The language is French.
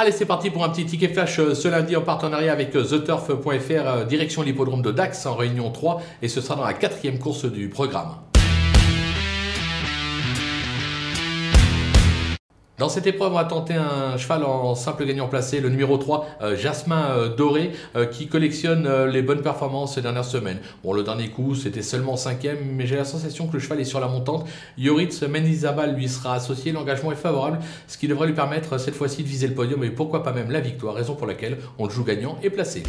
Allez, c'est parti pour un petit ticket flash euh, ce lundi en partenariat avec euh, TheTurf.fr, euh, direction l'hippodrome de Dax en Réunion 3, et ce sera dans la quatrième course du programme. Dans cette épreuve, on va tenter un cheval en simple gagnant placé, le numéro 3, euh, Jasmin euh, Doré, euh, qui collectionne les bonnes performances ces dernières semaines. Bon, le dernier coup, c'était seulement cinquième, mais j'ai la sensation que le cheval est sur la montante. Yoritz Menizabal lui sera associé, l'engagement est favorable, ce qui devrait lui permettre cette fois-ci de viser le podium et pourquoi pas même la victoire, raison pour laquelle on le joue gagnant et placé.